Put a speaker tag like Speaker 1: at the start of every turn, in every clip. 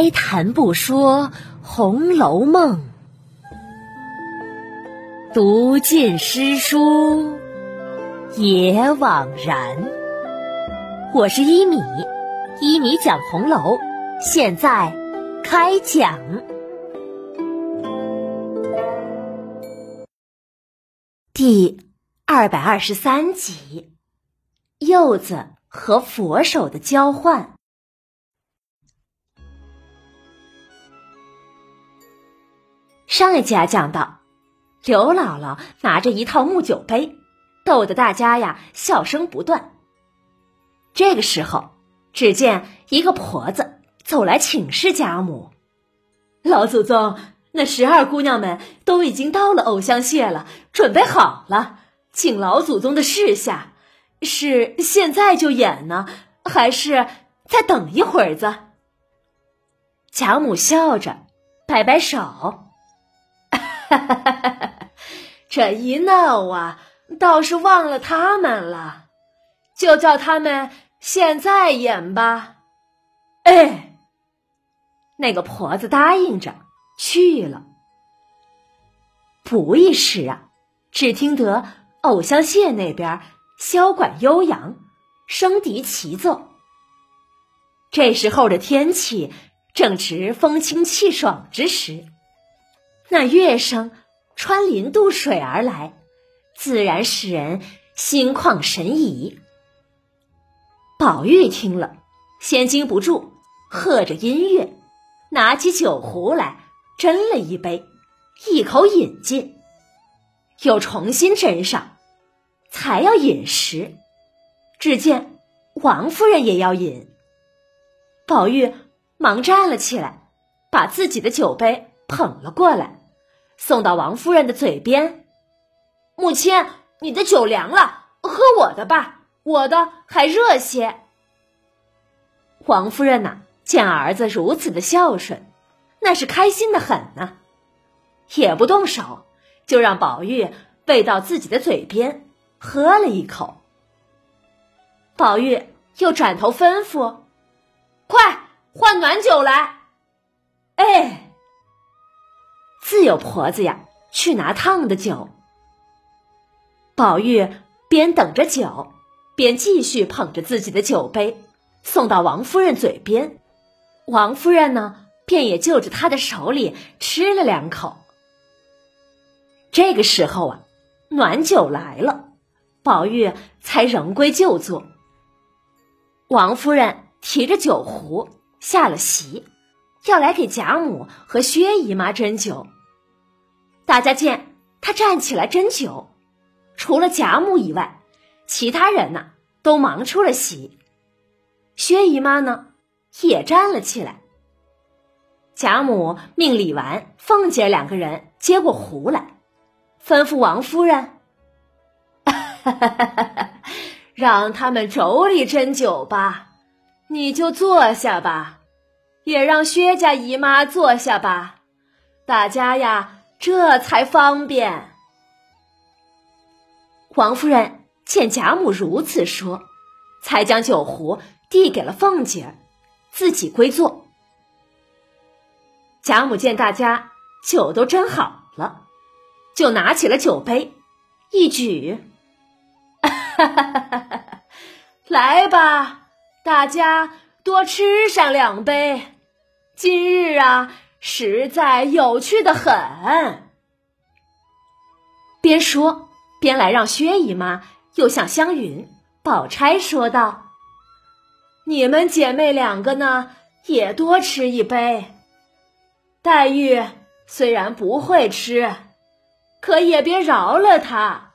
Speaker 1: 开谈不说《红楼梦》，读尽诗书也枉然。我是一米，一米讲红楼，现在开讲第二百二十三集：柚子和佛手的交换。上一集啊，讲到刘姥姥拿着一套木酒杯，逗得大家呀笑声不断。这个时候，只见一个婆子走来请示贾母：“老祖宗，那十二姑娘们都已经到了藕香榭了，准备好了，请老祖宗的示下，是现在就演呢，还是再等一会儿子？”贾母笑着，摆摆手。哈哈哈哈哈！这一闹啊，倒是忘了他们了，就叫他们现在演吧。哎，那个婆子答应着去了。不一时啊，只听得藕香榭那边箫管悠扬，笙笛齐奏。这时候的天气正值风清气爽之时。那乐声穿林渡水而来，自然使人心旷神怡。宝玉听了，先禁不住，和着音乐，拿起酒壶来斟了一杯，一口饮尽，又重新斟上，才要饮时，只见王夫人也要饮。宝玉忙站了起来，把自己的酒杯捧了过来。送到王夫人的嘴边，母亲，你的酒凉了，喝我的吧，我的还热些。王夫人呐，见儿子如此的孝顺，那是开心的很呢，也不动手，就让宝玉喂到自己的嘴边，喝了一口。宝玉又转头吩咐：“快换暖酒来。”哎。自有婆子呀，去拿烫的酒。宝玉边等着酒，边继续捧着自己的酒杯送到王夫人嘴边。王夫人呢，便也就着他的手里吃了两口。这个时候啊，暖酒来了，宝玉才仍归就坐。王夫人提着酒壶下了席。要来给贾母和薛姨妈斟酒。大家见他站起来斟酒，除了贾母以外，其他人呢都忙出了席。薛姨妈呢也站了起来。贾母命李纨、凤姐两个人接过壶来，吩咐王夫人：“ 让他们妯娌斟酒吧，你就坐下吧。”也让薛家姨妈坐下吧，大家呀，这才方便。王夫人见贾母如此说，才将酒壶递给了凤姐儿，自己归坐。贾母见大家酒都斟好了，就拿起了酒杯，一举，来吧，大家。多吃上两杯，今日啊，实在有趣的很。边说边来让薛姨妈又向湘云、宝钗说道：“你们姐妹两个呢，也多吃一杯。黛玉虽然不会吃，可也别饶了她。”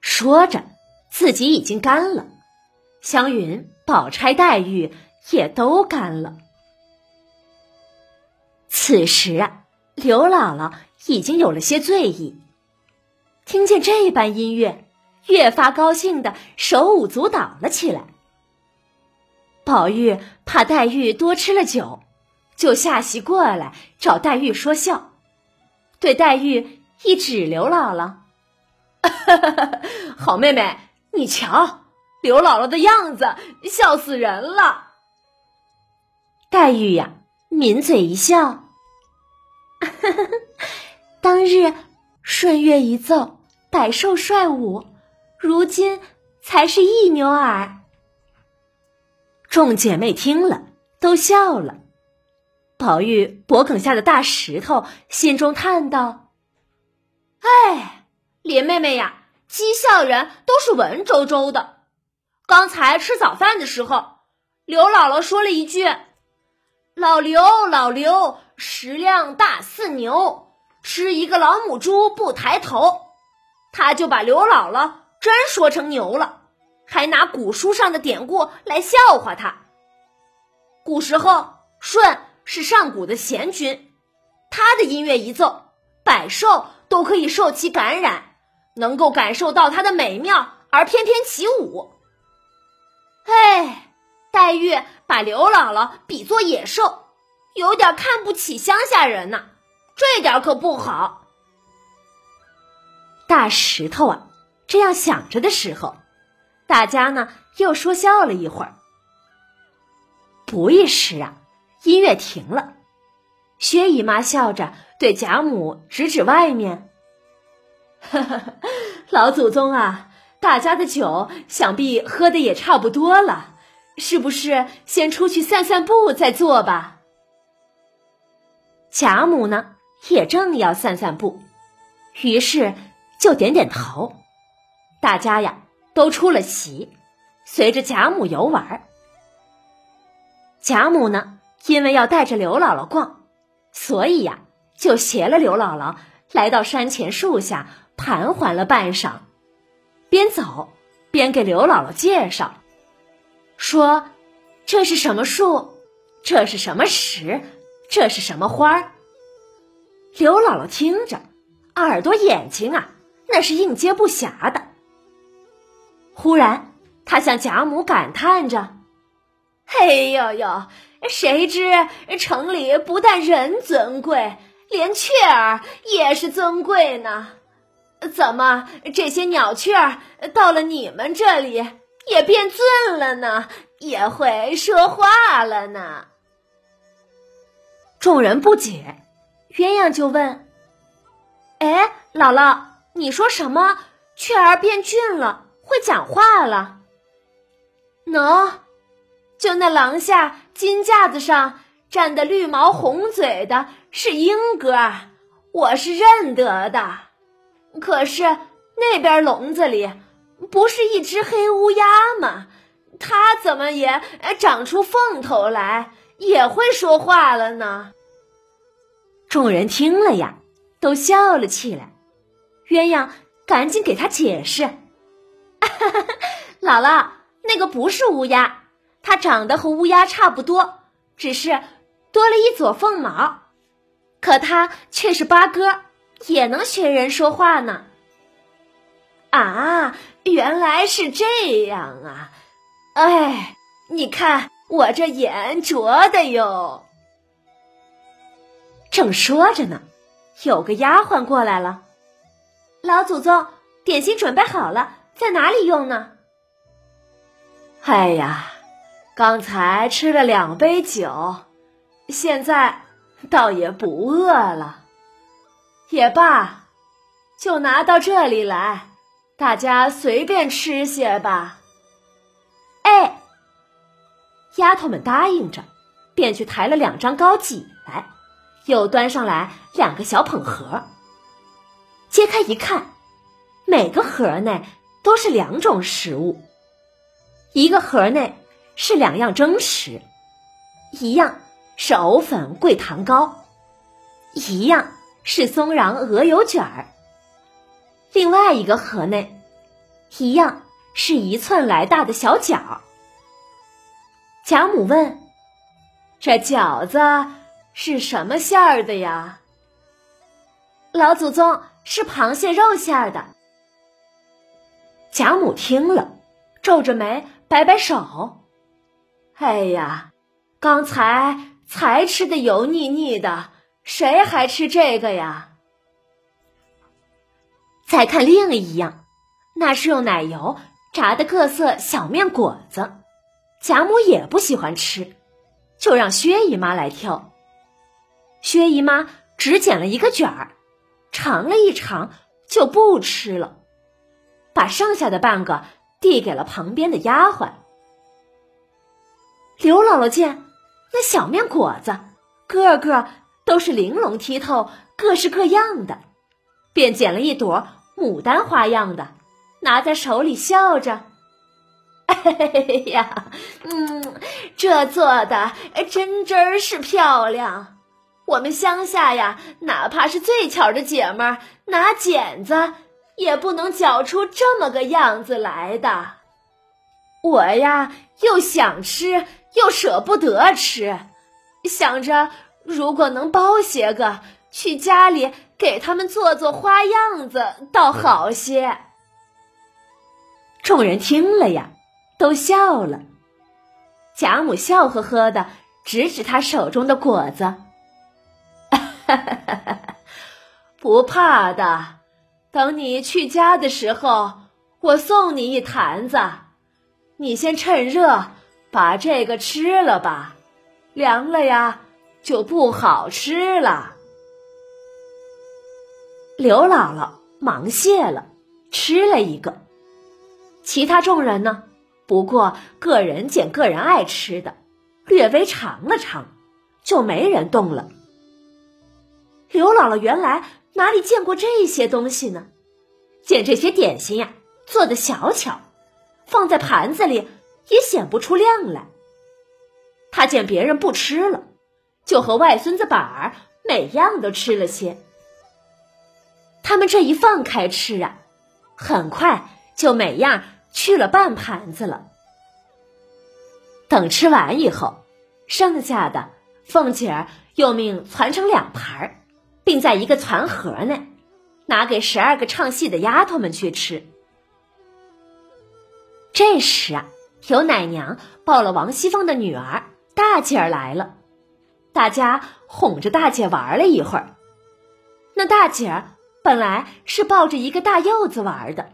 Speaker 1: 说着，自己已经干了。湘云。宝钗、黛玉也都干了。此时啊，刘姥姥已经有了些醉意，听见这般音乐，越发高兴的手舞足蹈了起来。宝玉怕黛玉多吃了酒，就下席过来找黛玉说笑，对黛玉一指刘姥姥：“ 好妹妹，你瞧。”刘姥姥的样子笑死人了。黛玉呀，抿嘴一笑，当日顺月一奏，百兽率舞，如今才是一牛耳。众姐妹听了，都笑了。宝玉脖梗下的大石头，心中叹道：“
Speaker 2: 哎，林妹妹呀，讥笑人都是文绉绉的。刚才吃早饭的时候，刘姥姥说了一句：‘老刘，老刘，食量大似牛，吃一个老母猪不抬头。’他就把刘姥姥真说成牛了，还拿古书上的典故来笑话他。古时候，舜。”是上古的贤君，他的音乐一奏，百兽都可以受其感染，能够感受到他的美妙而翩翩起舞。哎，黛玉把刘姥姥比作野兽，有点看不起乡下人呢，这点可不好。
Speaker 1: 大石头啊，这样想着的时候，大家呢又说笑了一会儿。不一时啊。音乐停了，薛姨妈笑着对贾母指指外面：“ 老祖宗啊，大家的酒想必喝的也差不多了，是不是先出去散散步再坐吧？”贾母呢，也正要散散步，于是就点点头。大家呀，都出了席，随着贾母游玩。贾母呢？因为要带着刘姥姥逛，所以呀，就携了刘姥姥来到山前树下盘桓了半晌，边走边给刘姥姥介绍，说：“这是什么树？这是什么石？这是什么花儿？”刘姥姥听着，耳朵眼睛啊，那是应接不暇的。忽然，她向贾母感叹着：“
Speaker 2: 嘿呦呦！”谁知城里不但人尊贵，连雀儿也是尊贵呢？怎么这些鸟雀儿到了你们这里也变尊了呢？也会说话了呢？
Speaker 1: 众人不解，鸳鸯就问：“
Speaker 2: 哎，姥姥，你说什么？雀儿变俊了，会讲话了？喏。”就那廊下金架子上站的绿毛红嘴的是莺哥，我是认得的。可是那边笼子里不是一只黑乌鸦吗？它怎么也长出凤头来，也会说话了呢？
Speaker 1: 众人听了呀，都笑了起来。鸳鸯赶紧给他解释：“
Speaker 2: 姥姥，那个不是乌鸦。”它长得和乌鸦差不多，只是多了一撮凤毛，可它却是八哥，也能学人说话呢。啊，原来是这样啊！哎，你看我这眼拙的哟。
Speaker 1: 正说着呢，有个丫鬟过来了。
Speaker 2: 老祖宗，点心准备好了，在哪里用呢？
Speaker 3: 哎呀！刚才吃了两杯酒，现在倒也不饿了。也罢，就拿到这里来，大家随便吃些吧。
Speaker 1: 哎，丫头们答应着，便去抬了两张高几来，又端上来两个小捧盒。揭开一看，每个盒内都是两种食物，一个盒内。是两样蒸食，一样是藕粉桂糖糕，一样是松瓤鹅油卷儿。另外一个盒内，一样是一寸来大的小饺。贾母问：“
Speaker 3: 这饺子是什么馅儿的呀？”
Speaker 2: 老祖宗是螃蟹肉馅儿的。
Speaker 1: 贾母听了，皱着眉，摆摆手。
Speaker 3: 哎呀，刚才才吃的油腻腻的，谁还吃这个呀？
Speaker 1: 再看另一样，那是用奶油炸的各色小面果子，贾母也不喜欢吃，就让薛姨妈来挑。薛姨妈只捡了一个卷儿，尝了一尝就不吃了，把剩下的半个递给了旁边的丫鬟。刘姥姥见那小面果子个个都是玲珑剔透、各式各样的，便捡了一朵牡丹花样的，拿在手里笑着。哎呀，嗯，这做的真真是漂亮。我们乡下呀，哪怕是最巧的姐们儿，拿剪子也不能绞出这么个样子来的。我呀，又想吃，又舍不得吃，想着如果能包些个，去家里给他们做做花样子，倒好些。众人听了呀。都笑了，贾母笑呵呵的指指他手中的果子，不怕的，等你去家的时候，我送你一坛子，你先趁热把这个吃了吧，凉了呀就不好吃了。刘姥姥忙谢了，吃了一个，其他众人呢？不过，个人捡个人爱吃的，略微尝了尝，就没人动了。刘姥姥原来哪里见过这些东西呢？见这些点心呀，做的小巧，放在盘子里也显不出亮来。她见别人不吃了，就和外孙子板儿每样都吃了些。他们这一放开吃啊，很快就每样。去了半盘子了。等吃完以后，剩下的凤姐儿又命攒成两盘，并在一个攒盒内，拿给十二个唱戏的丫头们去吃。这时啊，有奶娘抱了王熙凤的女儿大姐儿来了，大家哄着大姐玩了一会儿。那大姐儿本来是抱着一个大柚子玩的，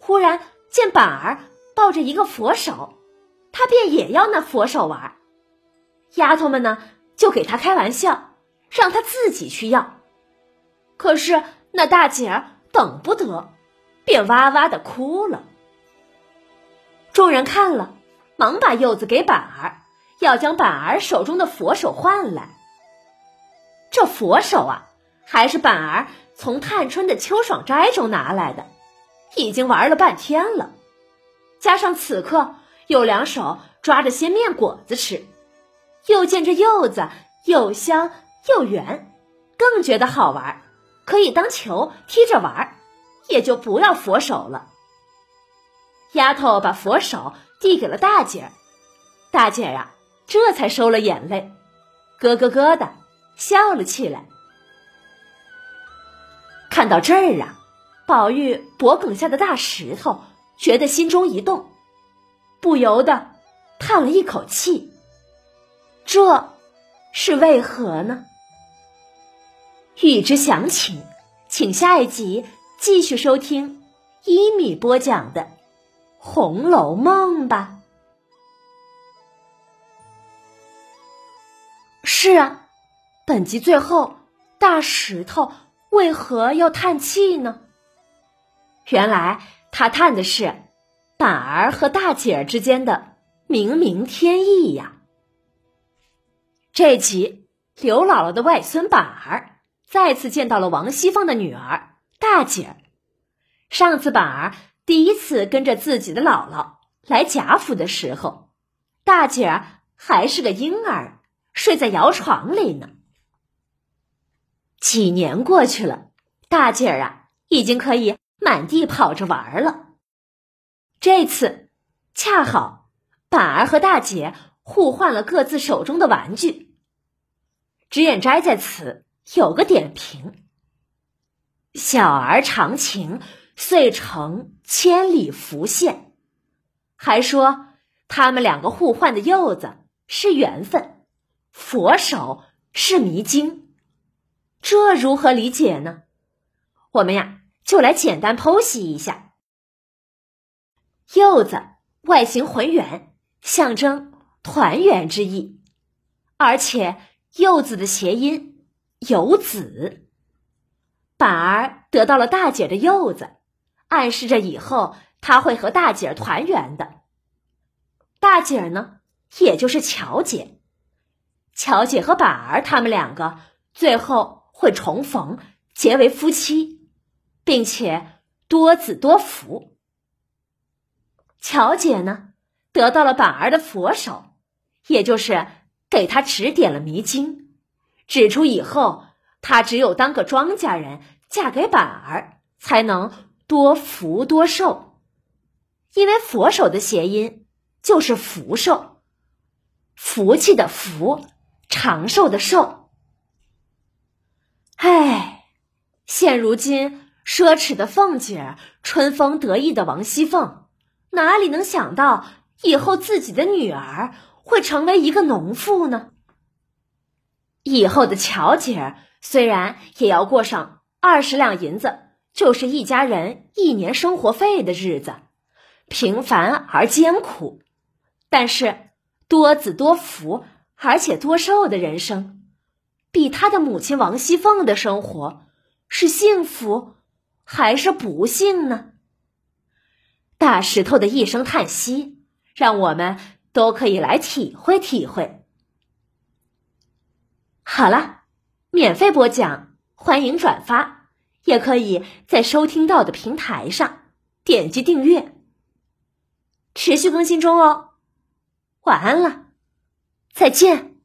Speaker 1: 忽然。见板儿抱着一个佛手，她便也要那佛手玩。丫头们呢，就给她开玩笑，让他自己去要。可是那大姐儿等不得，便哇哇的哭了。众人看了，忙把柚子给板儿，要将板儿手中的佛手换来。这佛手啊，还是板儿从探春的秋爽斋中拿来的。已经玩了半天了，加上此刻有两手抓着些面果子吃，又见这柚子又香又圆，更觉得好玩，可以当球踢着玩，也就不要佛手了。丫头把佛手递给了大姐儿，大姐儿啊，这才收了眼泪，咯咯咯的笑了起来。看到这儿啊。宝玉脖梗下的大石头，觉得心中一动，不由得叹了一口气。这是为何呢？欲知详情，请下一集继续收听一米播讲的《红楼梦》吧。是啊，本集最后，大石头为何要叹气呢？原来他叹的是板儿和大姐儿之间的冥冥天意呀。这集刘姥姥的外孙板儿再次见到了王熙凤的女儿大姐儿。上次板儿第一次跟着自己的姥姥来贾府的时候，大姐儿还是个婴儿，睡在摇床里呢。几年过去了，大姐儿啊，已经可以。满地跑着玩了。这次恰好板儿和大姐互换了各自手中的玩具。脂砚斋在此有个点评：“小儿长情，遂成千里浮现。”还说他们两个互换的柚子是缘分，佛手是迷津。这如何理解呢？我们呀。就来简单剖析一下。柚子外形浑圆，象征团圆之意，而且柚子的谐音有子。板儿得到了大姐的柚子，暗示着以后他会和大姐团圆的。大姐呢，也就是乔姐，乔姐和板儿他们两个最后会重逢，结为夫妻，并且多子多福。乔姐呢，得到了板儿的佛手，也就是给他指点了迷津，指出以后他只有当个庄稼人，嫁给板儿，才能多福多寿。因为佛手的谐音就是福寿，福气的福，长寿的寿。唉，现如今奢侈的凤姐，春风得意的王熙凤。哪里能想到以后自己的女儿会成为一个农妇呢？以后的乔姐儿虽然也要过上二十两银子就是一家人一年生活费的日子，平凡而艰苦，但是多子多福而且多寿的人生，比她的母亲王熙凤的生活是幸福还是不幸呢？大石头的一声叹息，让我们都可以来体会体会。好了，免费播讲，欢迎转发，也可以在收听到的平台上点击订阅，持续更新中哦。晚安了，再见。